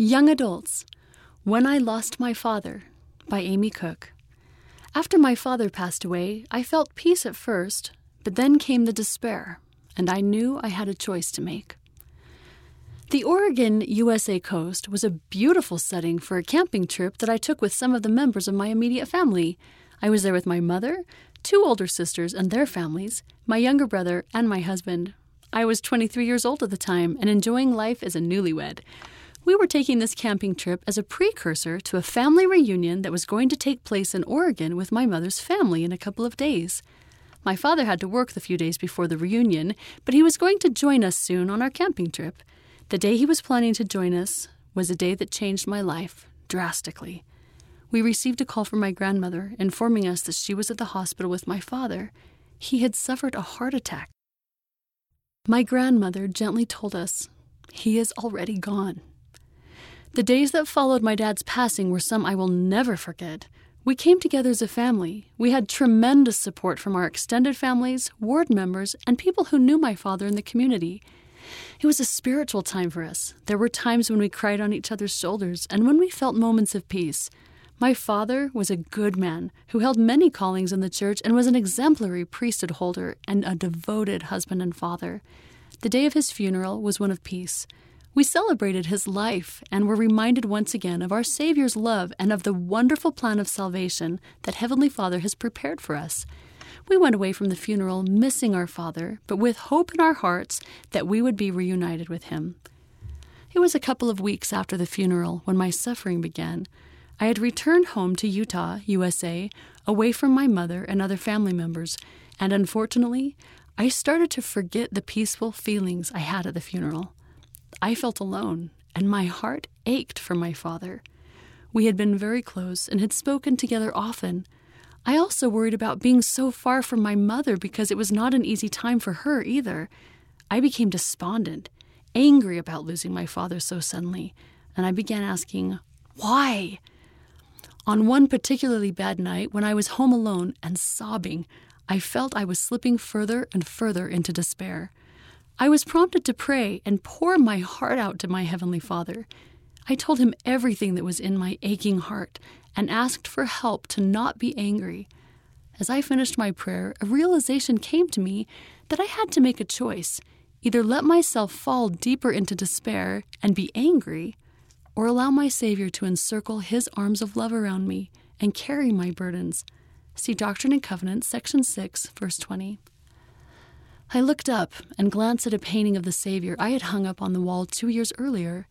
Young Adults When I Lost My Father by Amy Cook. After my father passed away, I felt peace at first, but then came the despair, and I knew I had a choice to make. The Oregon, USA coast was a beautiful setting for a camping trip that I took with some of the members of my immediate family. I was there with my mother, two older sisters and their families, my younger brother, and my husband. I was 23 years old at the time and enjoying life as a newlywed. We were taking this camping trip as a precursor to a family reunion that was going to take place in Oregon with my mother's family in a couple of days. My father had to work the few days before the reunion, but he was going to join us soon on our camping trip. The day he was planning to join us was a day that changed my life drastically. We received a call from my grandmother informing us that she was at the hospital with my father. He had suffered a heart attack. My grandmother gently told us, He is already gone. The days that followed my dad's passing were some I will never forget. We came together as a family. We had tremendous support from our extended families, ward members, and people who knew my father in the community. It was a spiritual time for us. There were times when we cried on each other's shoulders and when we felt moments of peace. My father was a good man who held many callings in the church and was an exemplary priesthood holder and a devoted husband and father. The day of his funeral was one of peace. We celebrated his life and were reminded once again of our Savior's love and of the wonderful plan of salvation that Heavenly Father has prepared for us. We went away from the funeral missing our Father, but with hope in our hearts that we would be reunited with him. It was a couple of weeks after the funeral when my suffering began. I had returned home to Utah, USA, away from my mother and other family members, and unfortunately, I started to forget the peaceful feelings I had at the funeral. I felt alone, and my heart ached for my father. We had been very close and had spoken together often. I also worried about being so far from my mother because it was not an easy time for her either. I became despondent, angry about losing my father so suddenly, and I began asking, why? On one particularly bad night, when I was home alone and sobbing, I felt I was slipping further and further into despair. I was prompted to pray and pour my heart out to my Heavenly Father. I told him everything that was in my aching heart and asked for help to not be angry. As I finished my prayer, a realization came to me that I had to make a choice either let myself fall deeper into despair and be angry, or allow my Savior to encircle His arms of love around me and carry my burdens. See Doctrine and Covenants, section 6, verse 20. I looked up and glanced at a painting of the Savior I had hung up on the wall two years earlier.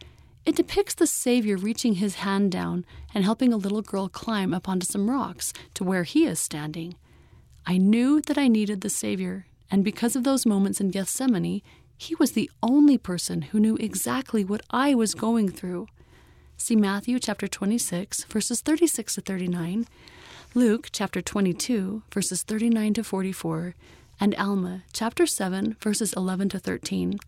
It depicts the Savior reaching his hand down and helping a little girl climb up onto some rocks to where he is standing. I knew that I needed the Savior, and because of those moments in Gethsemane, he was the only person who knew exactly what I was going through. See Matthew chapter 26, verses 36 to 39, Luke chapter 22, verses 39 to 44, and Alma, chapter 7, verses 11 to 13.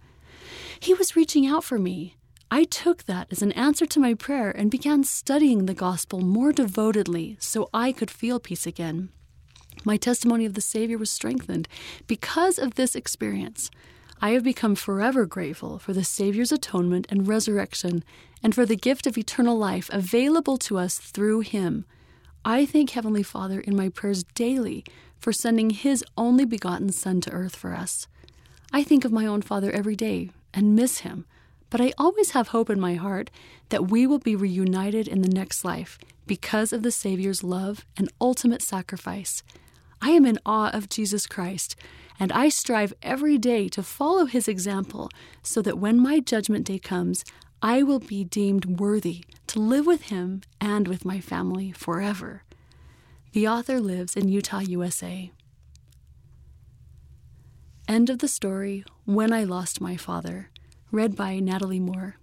He was reaching out for me. I took that as an answer to my prayer and began studying the gospel more devotedly so I could feel peace again. My testimony of the Savior was strengthened because of this experience. I have become forever grateful for the Savior's atonement and resurrection and for the gift of eternal life available to us through Him. I thank Heavenly Father in my prayers daily for sending His only begotten Son to earth for us. I think of my own Father every day and miss Him, but I always have hope in my heart that we will be reunited in the next life because of the Savior's love and ultimate sacrifice. I am in awe of Jesus Christ, and I strive every day to follow His example so that when my judgment day comes, I will be deemed worthy to live with Him and with my family forever. The author lives in Utah, USA. End of the story When I Lost My Father, read by Natalie Moore.